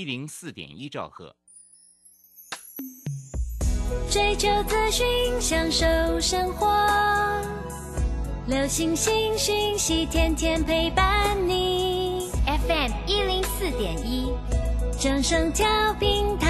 一零四点一兆赫。追求资讯，享受生活，流星星讯息，天天陪伴你。FM 一零四点一，掌声跳平台。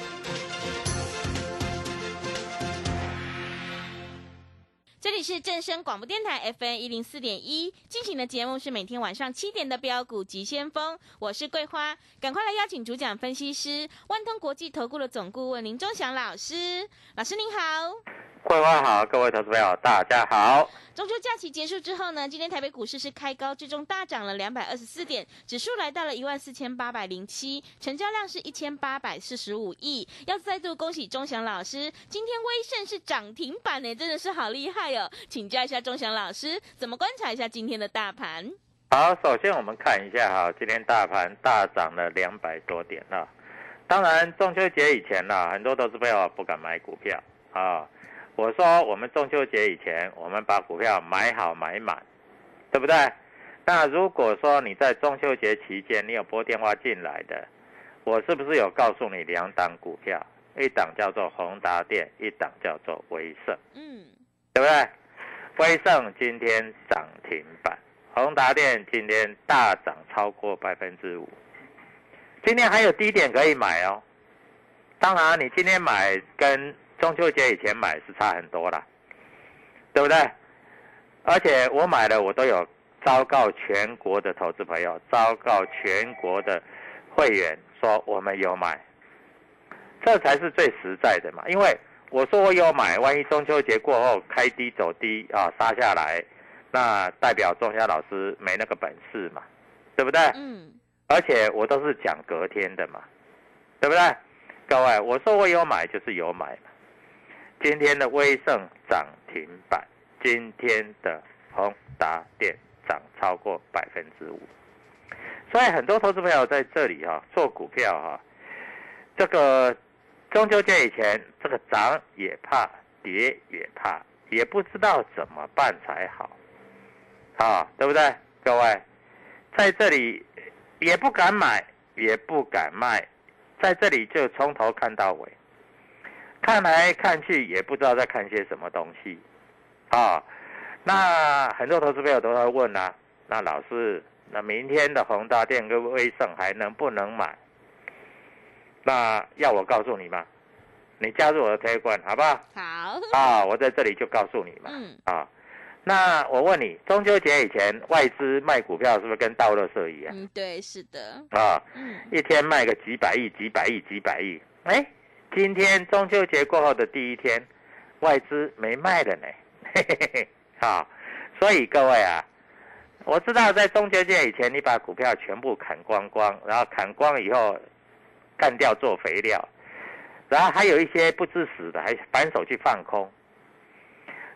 这里是正声广播电台 FM 一零四点一进行的节目是每天晚上七点的标股急先锋，我是桂花，赶快来邀请主讲分析师万通国际投顾的总顾问林忠祥老师，老师您好。桂花好，各位投资朋友大家好。中秋假期结束之后呢，今天台北股市是开高，最终大涨了两百二十四点，指数来到了一万四千八百零七，成交量是一千八百四十五亿。要再度恭喜钟祥老师，今天威盛是涨停板呢，真的是好厉害哦！请教一下钟祥老师，怎么观察一下今天的大盘？好，首先我们看一下哈，今天大盘大涨了两百多点啊。当然，中秋节以前呢，很多投资朋友不敢买股票啊。我说，我们中秋节以前，我们把股票买好买满，对不对？那如果说你在中秋节期间你有拨电话进来的，我是不是有告诉你两档股票？一档叫做宏达电，一档叫做威盛，嗯，对不对？威盛今天涨停板，宏达电今天大涨超过百分之五，今天还有低点可以买哦。当然，你今天买跟中秋节以前买是差很多了，对不对？而且我买了，我都有昭告全国的投资朋友，昭告全国的会员说我们有买，这才是最实在的嘛。因为我说我有买，万一中秋节过后开低走低啊杀下来，那代表钟夏老师没那个本事嘛，对不对？嗯，而且我都是讲隔天的嘛，对不对？各位，我说我有买就是有买嘛。今天的威盛涨停板，今天的宏达电涨超过百分之五，所以很多投资朋友在这里哈、做股票哈、这个中秋节以前这个涨也怕，跌也怕，也不知道怎么办才好，啊，对不对？各位，在这里也不敢买，也不敢卖，在这里就从头看到尾。看来看去也不知道在看些什么东西，啊，那很多投资朋友都在问啊，那老师，那明天的宏达电跟威盛还能不能买？那要我告诉你吗？你加入我的推广好不好？好，啊，我在这里就告诉你嘛，嗯，啊，那我问你，中秋节以前外资卖股票是不是跟倒垃圾一样嗯，对，是的，啊？嗯，一天卖个几百亿、几百亿、几百亿。哎，今天中秋节过后的第一天，外资没卖了呢，嘿嘿嘿，好，所以各位啊，我知道在中秋节以前，你把股票全部砍光光，然后砍光以后干掉做肥料，然后还有一些不知死的还反手去放空。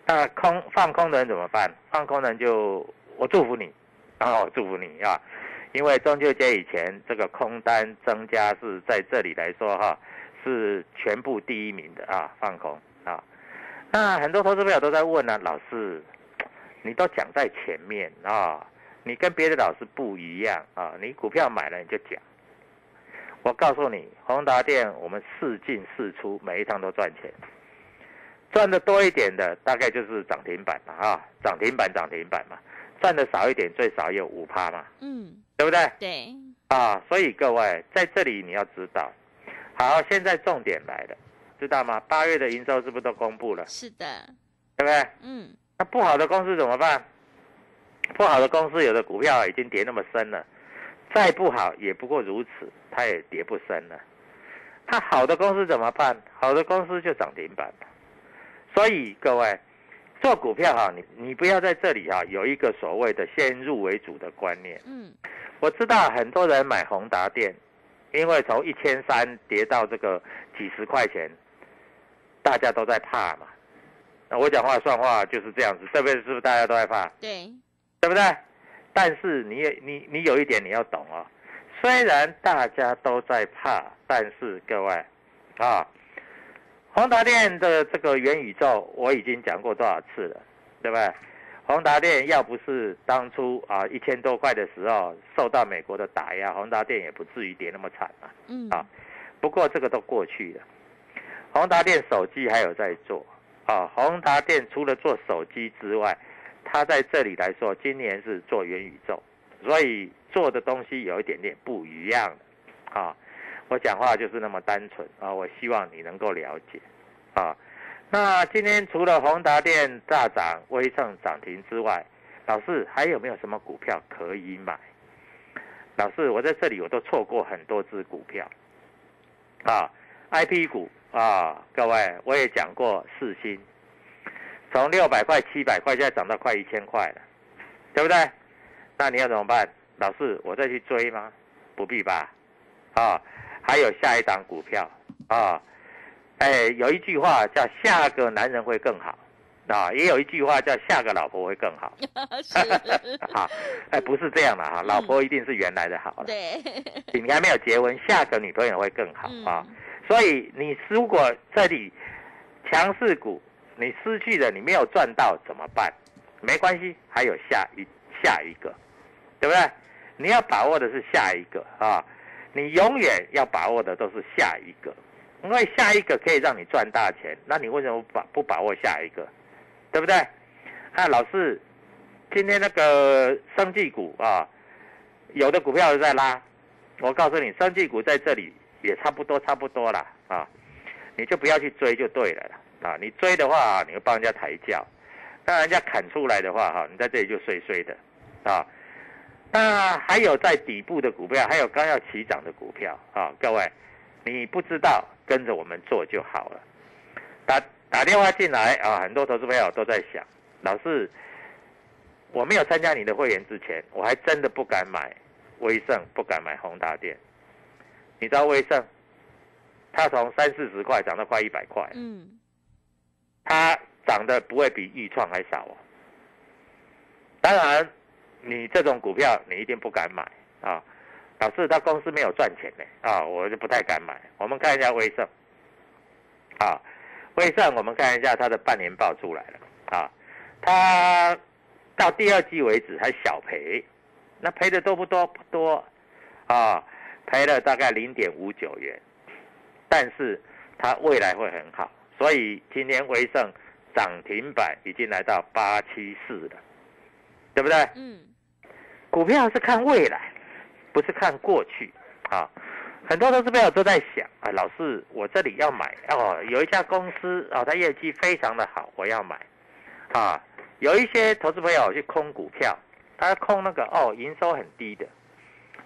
那空放空的人怎么办？放空的人就我祝福你，然后我祝福你啊，因为中秋节以前这个空单增加是在这里来说哈，是全部第一名的啊，放空啊。那很多投资朋友都在问呢、老师，你都讲在前面啊，你跟别的老师不一样啊，你股票买了你就讲。我告诉你，宏达电我们四进四出，每一趟都赚钱。赚的多一点的大概就是涨停板嘛，啊，涨停板涨停板嘛，赚的少一点最少有五趴嘛，嗯，对不对？对，啊，所以各位在这里你要知道，好，现在重点来了，知道吗？八月的营收是不是都公布了？是的，对不对？嗯，那不好的公司怎么办？不好的公司有的股票已经跌那么深了，再不好也不过如此，它也跌不深了。那好的公司怎么办？好的公司就涨停板了。所以各位做股票哈，你你不要在这里哈有一个所谓的先入为主的观念。嗯，我知道很多人买宏达电，因为从一千三跌到这个几十块钱，大家都在怕嘛。那我讲话算话就是这样子，对不对？是不是大家都在怕？对，对不对？但是你也你你有一点你要懂哦，虽然大家都在怕，但是各位啊，宏达电的这个元宇宙我已经讲过多少次了，对不对？宏达电要不是当初啊一千多块的时候受到美国的打压，宏达电也不至于跌那么惨啊。嗯，啊不过这个都过去了，宏达电手机还有在做啊。宏达电除了做手机之外，它在这里来说，今年是做元宇宙，所以做的东西有一点点不一样啊。我讲话就是那么单纯啊，我希望你能够了解啊。那今天除了宏达电大涨、威盛涨停之外，老师还有没有什么股票可以买？老师，我在这里我都错过很多只股票啊，I P 股啊，各位我也讲过四星，从六百块、七百块，现在涨到快一千块了，对不对？那你要怎么办？老师，我再去追吗？不必吧，啊，还有下一档股票啊，哎，有一句话叫“下个男人会更好”，啊，也有一句话叫“下个老婆会更好 ”，是，好，哎，不是这样的哈，老婆一定是原来的好了，对，你还没有结婚，下个女朋友会更好嗯啊。所以你如果这里强势股你失去了，你没有赚到怎么办？没关系，还有下一下一个，对不对？你要把握的是下一个啊，你永远要把握的都是下一个，因为下一个可以让你赚大钱，那你为什么不把不把握下一个？对不对？啊，老师，今天那个生技股啊，有的股票在拉，我告诉你，生技股在这里也差不多，差不多了啊，你就不要去追就对了啊，你追的话，你会帮人家抬轿，让人家砍出来的话，哈，你在这里就碎碎的啊。那还有在底部的股票，还有刚要起涨的股票啊，各位，你不知道跟着我们做就好了。打打电话进来啊，很多投资朋友都在想，老师，我没有参加你的会员之前，我还真的不敢买威盛，不敢买宏达电。你知道威盛，它从三四十块涨到快一百块，嗯，它涨的不会比易创还少哦。当然，你这种股票你一定不敢买啊。老师，他公司没有赚钱呢啊，我就不太敢买。我们看一下威盛，啊，威盛我们看一下它的半年报出来了啊，它到第二季为止还小赔，那赔的多不多？不多啊，赔了大概零点五九元，但是它未来会很好，所以今天威盛涨停板已经来到八七四了，对不对？嗯，股票是看未来，不是看过去啊。很多投资朋友都在想啊，老师，我这里要买哦，有一家公司啊、哦，它业绩非常的好，我要买啊。有一些投资朋友去空股票，他空那个哦，营收很低的，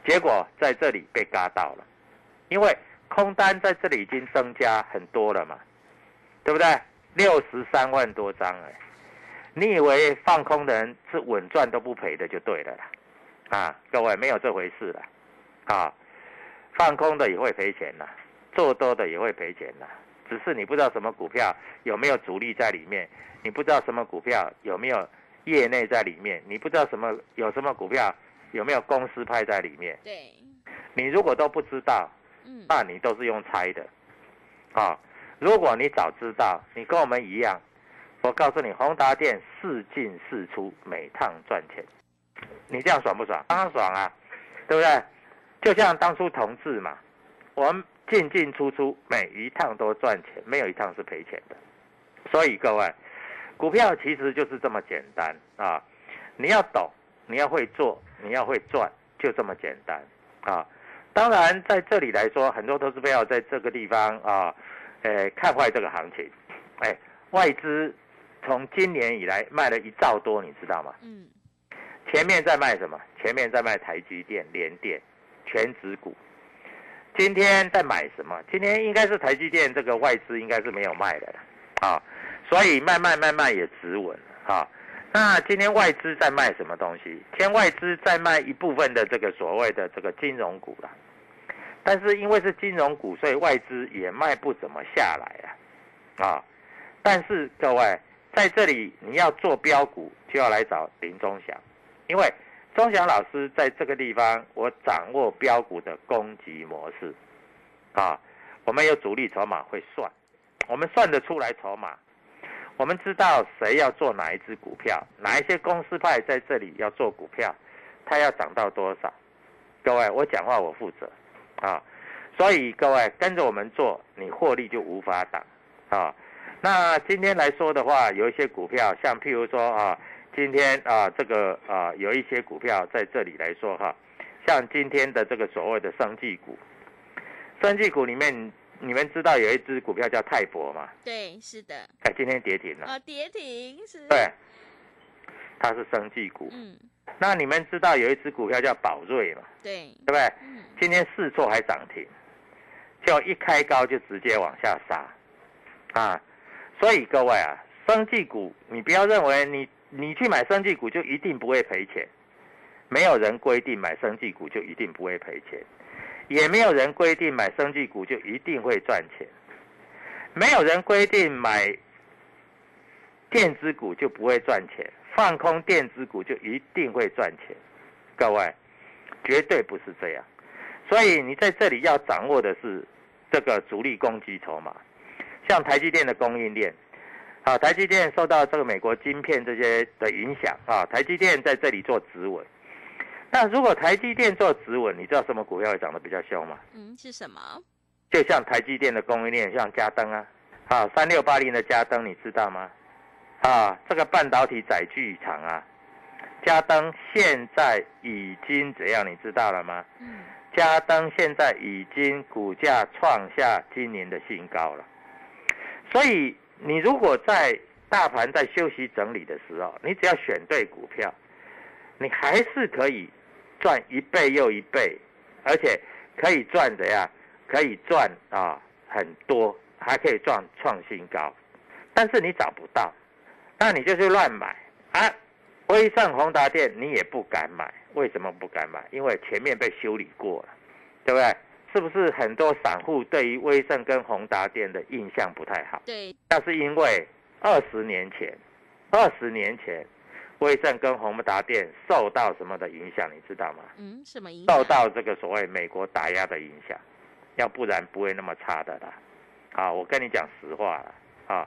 结果在这里被嘎到了，因为空单在这里已经增加很多了嘛，对不对？六十三万多张哎，你以为放空的人是稳赚都不赔的就对了啦，啊，各位没有这回事了，啊，放空的也会赔钱呐，做多的也会赔钱呐，只是你不知道什么股票有没有主力在里面，你不知道什么股票有没有业内在里面，你不知道什么有什么股票有没有公司派在里面，对，你如果都不知道，嗯，那你都是用猜的，啊，如果你早知道，你跟我们一样，我告诉你，宏达电四进四出，每趟赚钱，你这样爽不爽？当然爽啊，对不对？就像当初同志嘛，我们进进出出，每一趟都赚钱，没有一趟是赔钱的，所以各位，股票其实就是这么简单啊！你要懂，你要会做，你要会赚，就这么简单啊！当然，在这里来说，很多投资朋友在这个地方啊，呃，看坏这个行情。哎，外资从今年以来卖了一兆多，你知道吗？嗯，前面在卖什么？前面在卖台积电、联电、全指股。今天在买什么？今天应该是台积电这个外资应该是没有卖的啊，所以卖卖卖卖也止稳啊。那今天外资在卖什么东西？天外资在卖一部分的这个所谓的这个金融股了，但是因为是金融股，所以外资也卖不怎么下来啊，啊，但是各位在这里你要做标股，就要来找林忠祥，因为忠祥老师在这个地方，我掌握标股的攻击模式，啊，我们有主力筹码会算，我们算得出来筹码。我们知道谁要做哪一只股票，哪一些公司派在这里要做股票，它要涨到多少？各位，我讲话我负责啊，所以各位跟着我们做，你获利就无法挡啊。那今天来说的话，有一些股票，像譬如说啊，今天啊这个啊有一些股票在这里来说哈，像今天的这个所谓的生技股，生技股里面。你们知道有一只股票叫泰博吗？对，是的。哎，今天跌停了。啊，跌停是。对，它是生技股。嗯。那你们知道有一只股票叫宝瑞吗？对。对不对？嗯。今天试错还涨停，就一开高就直接往下杀，啊！所以各位啊，生技股你不要认为你你去买生技股就一定不会赔钱，没有人规定买生技股就一定不会赔钱。也没有人规定买生技股就一定会赚钱，没有人规定买电子股就不会赚钱，放空电子股就一定会赚钱，各位，绝对不是这样。所以你在这里要掌握的是这个主力攻击筹码，像台积电的供应链，啊，台积电受到这个美国晶片这些的影响啊，台积电在这里做止稳。那如果台积电做止稳，你知道什么股票会涨得比较凶吗？嗯，是什么？就像台积电的供应链，像嘉登啊，啊，三六八零的嘉登，你知道吗？啊，这个半导体载具厂啊，嘉登现在已经怎样？你知道了吗？嗯，嘉登现在已经股价创下今年的新高了。所以你如果在大盘在休息整理的时候，你只要选对股票，你还是可以。赚一倍又一倍，而且可以赚怎样？可以赚啊很多，还可以赚创新高。但是你找不到，那你就去乱买啊！威盛宏达店你也不敢买，为什么不敢买？因为前面被修理过了，对不对？是不是很多散户对于威盛跟宏达店的印象不太好？对。那是因为二十年前，二十年前。威盛跟宏达电受到什么的影响，你知道吗？嗯，什么影响？受到这个所谓美国打压的影响，要不然不会那么差的啦。啊，我跟你讲实话了啊，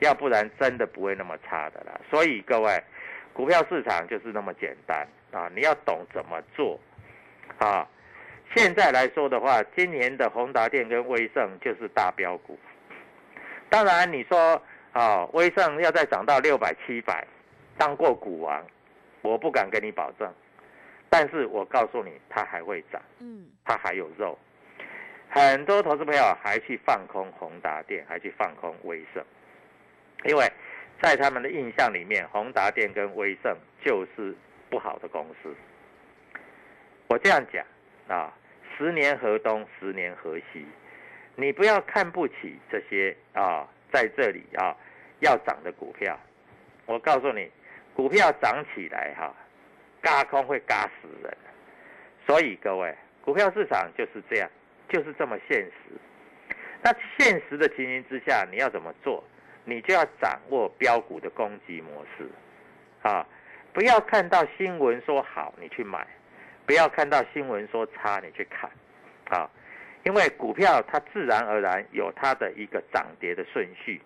要不然真的不会那么差的啦。所以各位，股票市场就是那么简单啊，你要懂怎么做啊。现在来说的话，今年的宏达电跟威盛就是大标股。当然你说啊，威盛要再涨到六百七百。当过股王，我不敢跟你保证，但是我告诉你，它还会涨，嗯，它还有肉。很多投资朋友还去放空宏达电，还去放空威盛，因为在他们的印象里面，宏达电跟威盛就是不好的公司。我这样讲啊，十年河东，十年河西，你不要看不起这些啊，在这里啊要涨的股票，我告诉你。股票涨起来哈，嘎空会嘎死人，所以各位，股票市场就是这样，就是这么现实。那现实的情形之下，你要怎么做？你就要掌握标股的攻击模式，啊，不要看到新闻说好你去买，不要看到新闻说差你去看，啊，因为股票它自然而然有它的一个涨跌的顺序，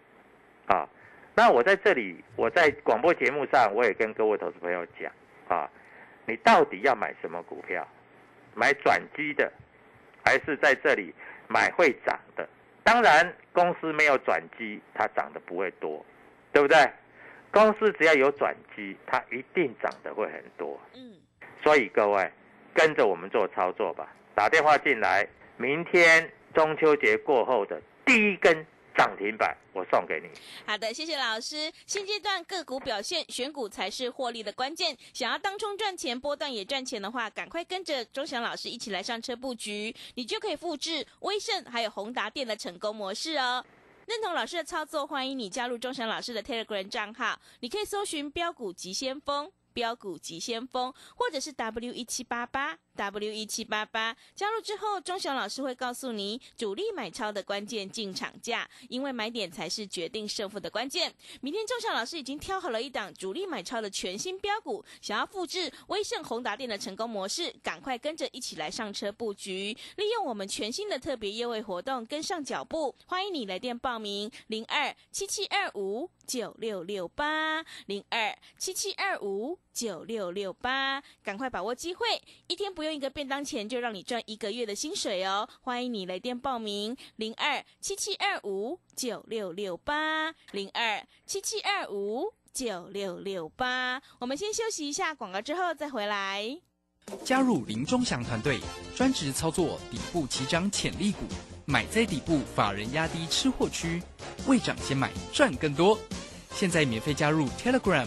啊。那我在这里，我在广播节目上，我也跟各位投资朋友讲啊，你到底要买什么股票？买转机的，还是在这里买会涨的？当然，公司没有转机，它涨得不会多对不对？公司只要有转机，它一定涨得会很多。嗯，所以各位跟着我们做操作吧，打电话进来，明天中秋节过后的第一根涨停板，我送给你。好的，谢谢老师。现阶段个股表现，选股才是获利的关键。想要当冲赚钱，波段也赚钱的话，赶快跟着钟祥老师一起来上车布局，你就可以复制威盛还有宏达电的成功模式哦。认同老师的操作，欢迎你加入钟祥老师的 Telegram 账号，你可以搜寻标股急先锋。标股急先锋，或者是 W 一七八八 W 一七八八，加入之后，钟祥老师会告诉你主力买超的关键进场价，因为买点才是决定胜负的关键。明天钟祥老师已经挑好了一档主力买超的全新标股，想要复制威盛宏达电的成功模式，赶快跟着一起来上车布局，利用我们全新的特别优惠活动跟上脚步。欢迎你来电报名零二七七二五九六六八零二七七二五。九六六八，赶快把握机会，一天不用一个便当钱，就让你赚一个月的薪水哦！欢迎你来电报名，零二七七二五九六六八，零二七七二五九六六八。我们先休息一下广告，之后再回来。加入林中祥团队，专职操作底部起涨潜力股，买在底部，法人压低吃货区，未涨先买赚更多。现在免费加入 Telegram。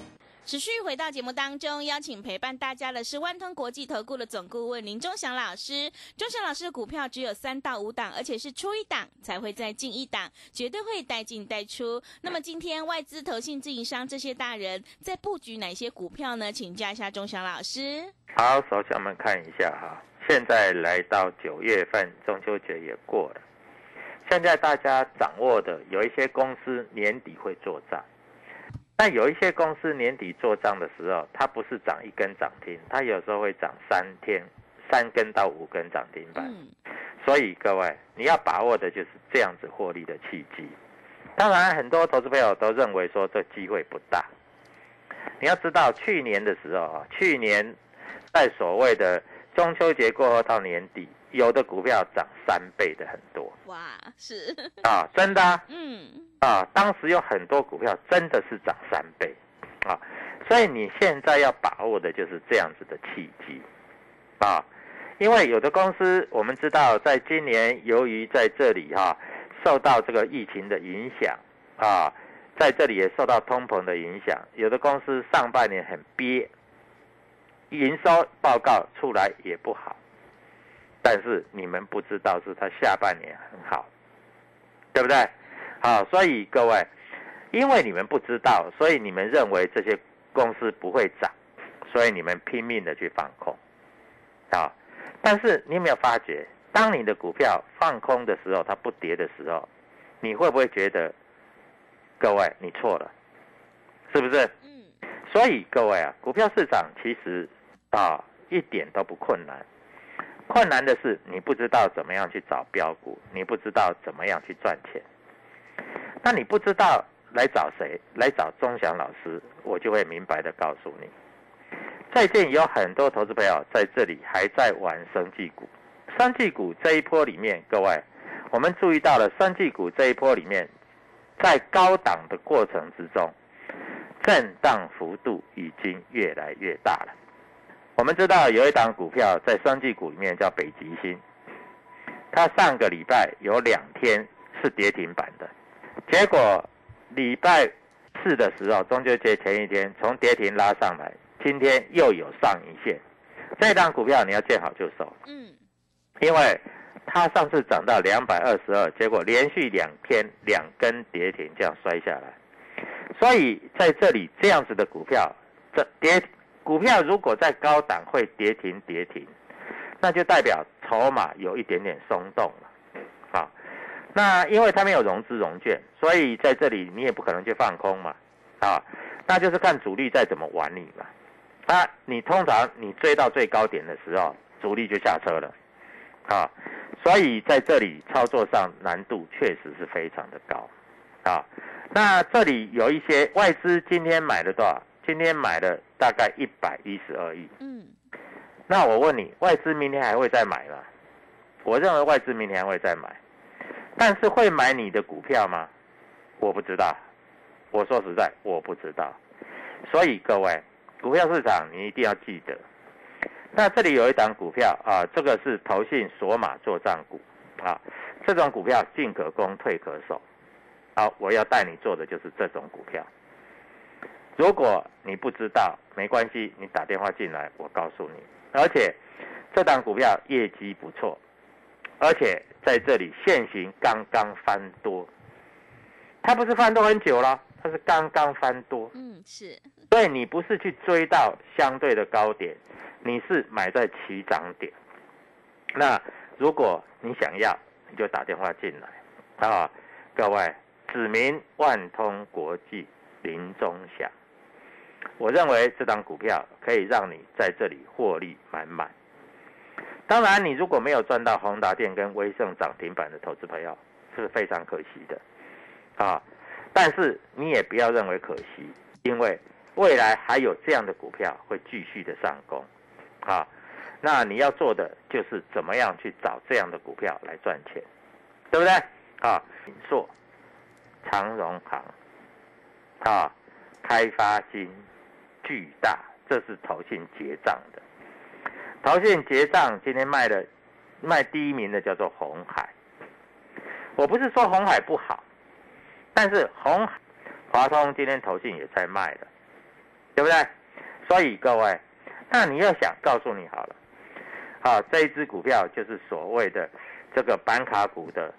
持续回到节目当中，邀请陪伴大家的是万通国际投顾的总顾问林忠祥老师。忠祥老师的股票只有三到五档，而且是出一档才会再进一档，绝对会带进带出。那么今天外资、投信、自营商这些大人在布局哪些股票呢？请教一下忠祥老师。好，首先我们看一下哈，现在来到九月份，中秋节也过了，现在大家掌握的有一些公司年底会做账。但有一些公司年底做账的时候，它不是涨一根涨停，它有时候会涨三天，三根到五根涨停板。所以各位，你要把握的就是这样子获利的契机。当然，很多投资朋友都认为说这机会不大。你要知道，去年的时候啊，去年在所谓的中秋节过后到年底，有的股票涨三倍的很多。哇，是啊，真的。嗯。啊，当时有很多股票真的是涨三倍，啊，所以你现在要把握的就是这样子的契机，啊，因为有的公司我们知道，在今年由于在这里哈受到这个疫情的影响，啊，在这里也受到通膨的影响，有的公司上半年很憋，营收报告出来也不好，但是你们不知道是它下半年很好，对不对？好，所以各位，因为你们不知道，所以你们认为这些公司不会涨，所以你们拼命的去放空，啊，但是你有没有发觉，当你的股票放空的时候，它不跌的时候，你会不会觉得，各位你错了，是不是？嗯。所以各位啊，股票市场其实啊一点都不困难，困难的是你不知道怎么样去找标股，你不知道怎么样去赚钱。那你不知道来找谁？来找钟祥老师，我就会明白的告诉你。最近有很多投资朋友在这里还在玩生技股，生技股这一波里面，各位，我们注意到了生技股这一波里面，在高档的过程之中，震荡幅度已经越来越大了。我们知道有一档股票在生技股里面叫北极星，它上个礼拜有两天是跌停板的。结果礼拜四的时候，中秋节前一天从跌停拉上来，今天又有上影线。这档股票你要见好就收，嗯，因为它上次涨到两百二十二，结果连续两天两根跌停这样摔下来，所以在这里这样子的股票，这跌股票如果在高档会跌停跌停，那就代表筹码有一点点松动了。那因为它没有融资融券，所以在这里你也不可能去放空嘛，啊，那就是看主力再怎么玩你嘛。啊，你通常你追到最高点的时候，主力就下车了，啊，所以在这里操作上难度确实是非常的高啊。那这里有一些外资今天买了多少？今天买了大概一百一十二亿。嗯，那我问你，外资明天还会再买吗？我认为外资明天还会再买，但是会买你的股票吗？我不知道。我说实在，我不知道。所以各位，股票市场你一定要记得。那这里有一档股票啊，这个是投信索马做账股啊，这种股票进可攻，退可守。好，我要带你做的就是这种股票。如果你不知道，没关系，你打电话进来，我告诉你。而且这档股票业绩不错，而且在这里现行刚刚翻多，它不是翻多很久了，它是刚刚翻多。嗯，是。所以你不是去追到相对的高点，你是买在起涨点。那如果你想要，你就打电话进来啊，各位，指名万通国际林中祥。我认为这档股票可以让你在这里获利满满。当然，你如果没有赚到宏达电跟威盛涨停板的投资朋友，是非常可惜的啊。但是你也不要认为可惜，因为未来还有这样的股票会继续的上攻啊。那你要做的就是怎么样去找这样的股票来赚钱，对不对？啊，锦硕、长荣行啊，开发金。巨大，这是投信结账的。投信结账今天卖的卖第一名的叫做红海。我不是说红海不好，但是红华通今天投信也在卖的，对不对？所以各位，那你要想告诉你好了，好这一只股票就是所谓的这个板卡股的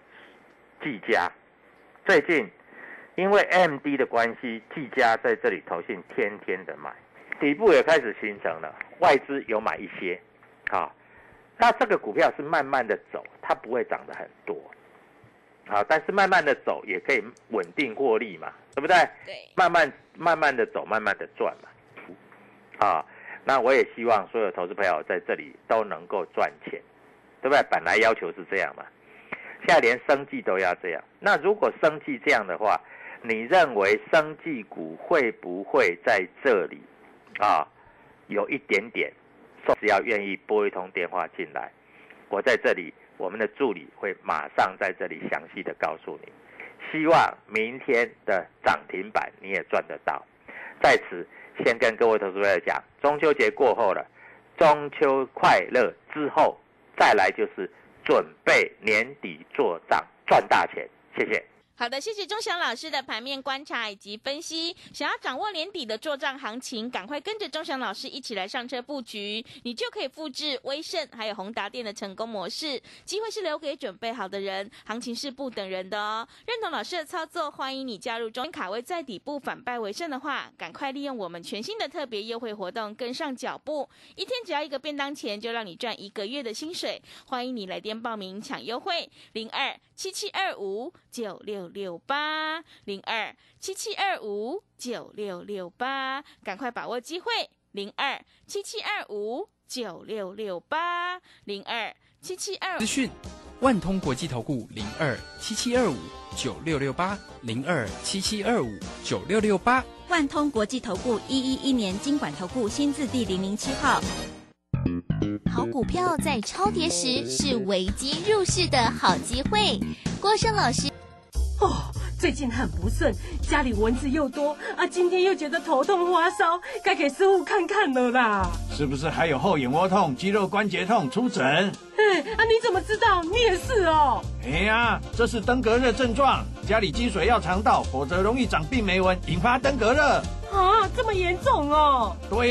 技嘉，最近。因为 M D 的关系，技嘉在这里投信天天的买，底部也开始形成了，外资有买一些，好，那这个股票是慢慢的走，它不会涨得很多，好，但是慢慢的走也可以稳定获利嘛，对不对？对，慢慢慢慢的走，慢慢的赚嘛，啊，那我也希望所有投资朋友在这里都能够赚钱，对不对？本来要求是这样嘛，现在连生计都要这样，那如果生计这样的话，你认为生技股会不会在这里啊有一点点？只要愿意拨一通电话进来，我在这里，我们的助理会马上在这里详细的告诉你。希望明天的涨停板你也赚得到。在此，先跟各位投资朋友讲，中秋节过后了，中秋快乐之后，再来就是准备年底做账赚大钱。谢谢。好的，谢谢钟祥老师的盘面观察以及分析。想要掌握年底的做账行情，赶快跟着钟祥老师一起来上车布局，你就可以复制威盛还有宏达电的成功模式。机会是留给准备好的人，行情是不等人的哦。认同老师的操作，欢迎你加入中卡位在底部反败为胜的话，赶快利用我们全新的特别优惠活动，跟上脚步。一天只要一个便当钱，就让你赚一个月的薪水。欢迎你来电报名抢优惠，零二七七二五九六。六八零二七七二五九六六八，赶快把握机会！零二七七二五九六六八零二七七二资讯，万通国际投顾零二七七二五九六六八零二七七二五九六六八，万通国际投顾一一一年经管投顾新字第零零七号。好股票在超跌时是危机入市的好机会。郭生老师。哦，最近很不顺，家里蚊子又多啊，今天又觉得头痛发烧，该给师傅看看了啦。是不是还有后眼窝痛、肌肉关节痛？出诊。哎，啊，你怎么知道？你也是哦。哎呀，这是登革热症状，家里积水要肠道，否则容易长病媒蚊，引发登革热。啊，这么严重哦。对呀。